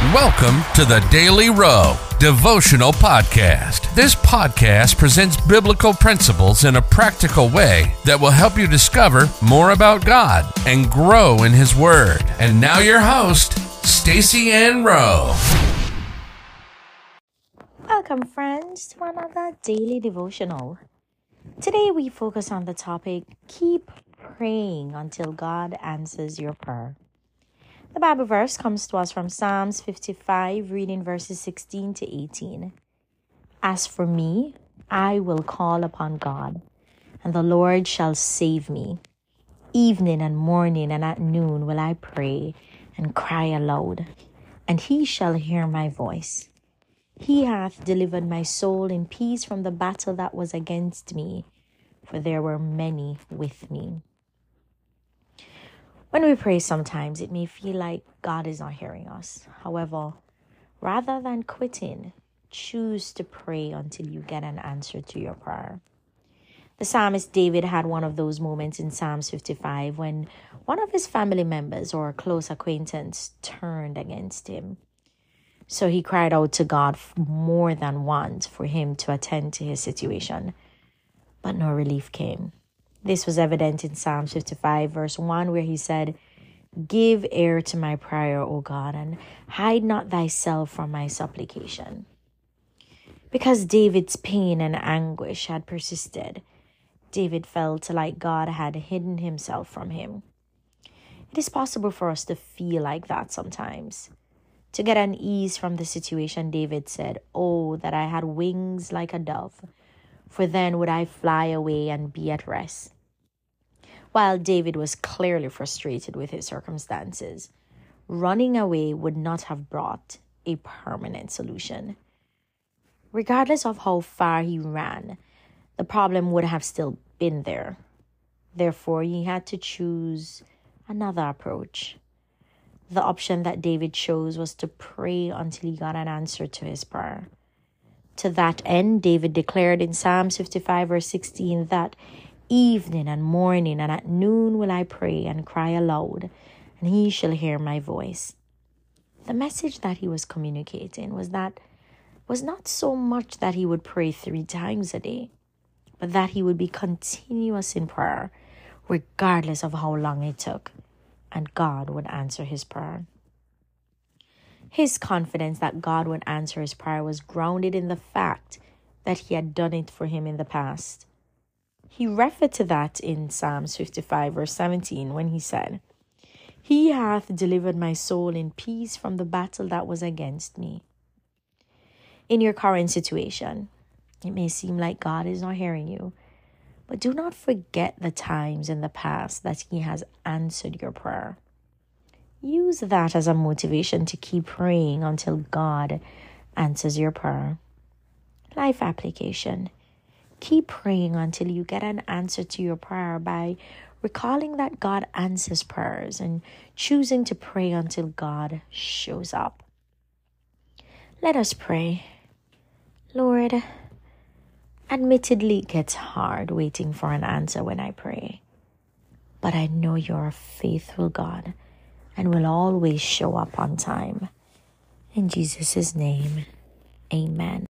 Welcome to the Daily Rowe Devotional Podcast. This podcast presents biblical principles in a practical way that will help you discover more about God and grow in His Word. And now, your host, Stacy Ann Rowe. Welcome, friends, to another daily devotional. Today, we focus on the topic Keep Praying Until God Answers Your Prayer. The Bible verse comes to us from Psalms 55, reading verses 16 to 18. As for me, I will call upon God, and the Lord shall save me. Evening and morning and at noon will I pray and cry aloud, and he shall hear my voice. He hath delivered my soul in peace from the battle that was against me, for there were many with me. When we pray, sometimes it may feel like God is not hearing us. However, rather than quitting, choose to pray until you get an answer to your prayer. The psalmist David had one of those moments in Psalms 55 when one of his family members or a close acquaintance turned against him. So he cried out to God more than once for him to attend to his situation, but no relief came. This was evident in Psalm 55, verse 1, where he said, Give ear to my prayer, O God, and hide not thyself from my supplication. Because David's pain and anguish had persisted, David felt like God had hidden himself from him. It is possible for us to feel like that sometimes. To get an ease from the situation, David said, Oh, that I had wings like a dove for then would I fly away and be at rest. While David was clearly frustrated with his circumstances, running away would not have brought a permanent solution. Regardless of how far he ran, the problem would have still been there. Therefore, he had to choose another approach. The option that David chose was to pray until he got an answer to his prayer. To that end, David declared in Psalm 55, verse 16, that evening and morning and at noon will I pray and cry aloud, and he shall hear my voice. The message that he was communicating was that was not so much that he would pray three times a day, but that he would be continuous in prayer, regardless of how long it took, and God would answer his prayer. His confidence that God would answer his prayer was grounded in the fact that he had done it for him in the past. He referred to that in Psalms 55, verse 17, when he said, He hath delivered my soul in peace from the battle that was against me. In your current situation, it may seem like God is not hearing you, but do not forget the times in the past that He has answered your prayer. Use that as a motivation to keep praying until God answers your prayer. Life application. Keep praying until you get an answer to your prayer by recalling that God answers prayers and choosing to pray until God shows up. Let us pray. Lord, admittedly, it gets hard waiting for an answer when I pray, but I know you're a faithful God and will always show up on time. In Jesus' name, amen.